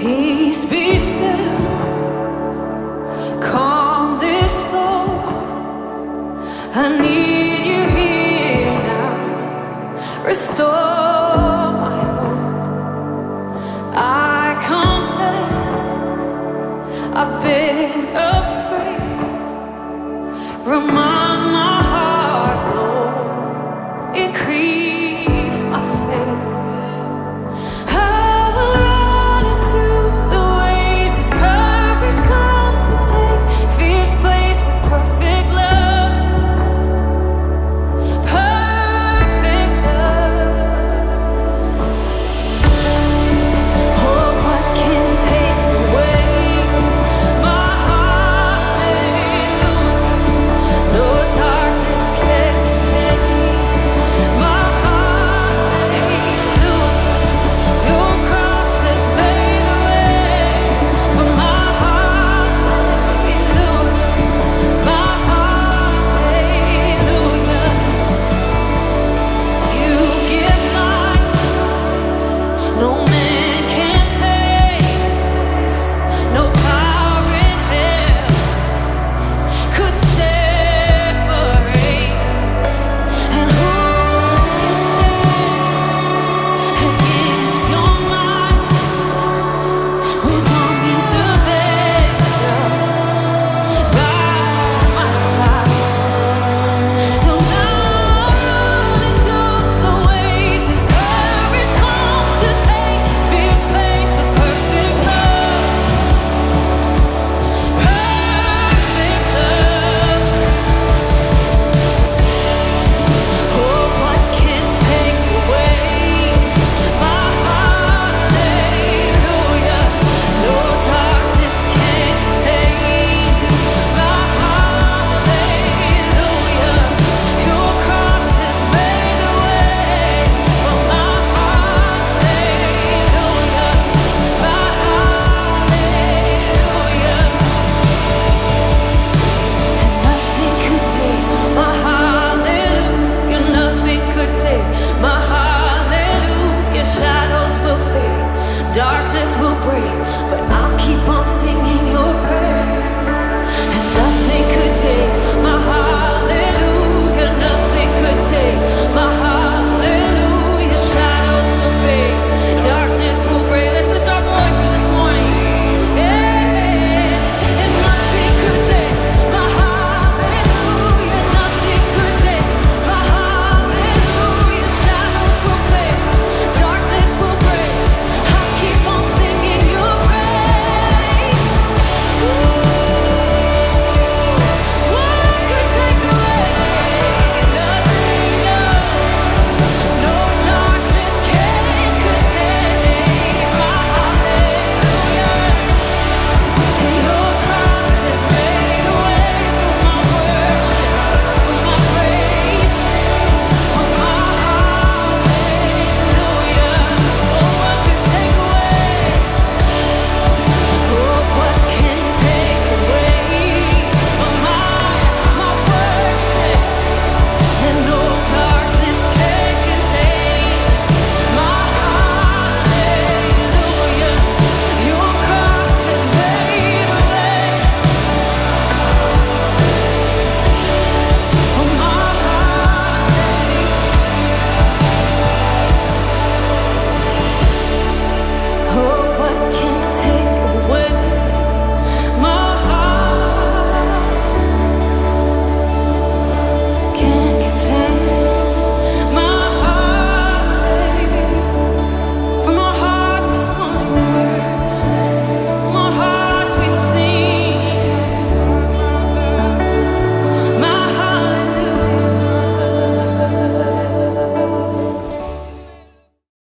Peace be still. Calm this soul. I need you here now. Restore my hope. I confess I've been afraid. Remind my heart, Lord, increase.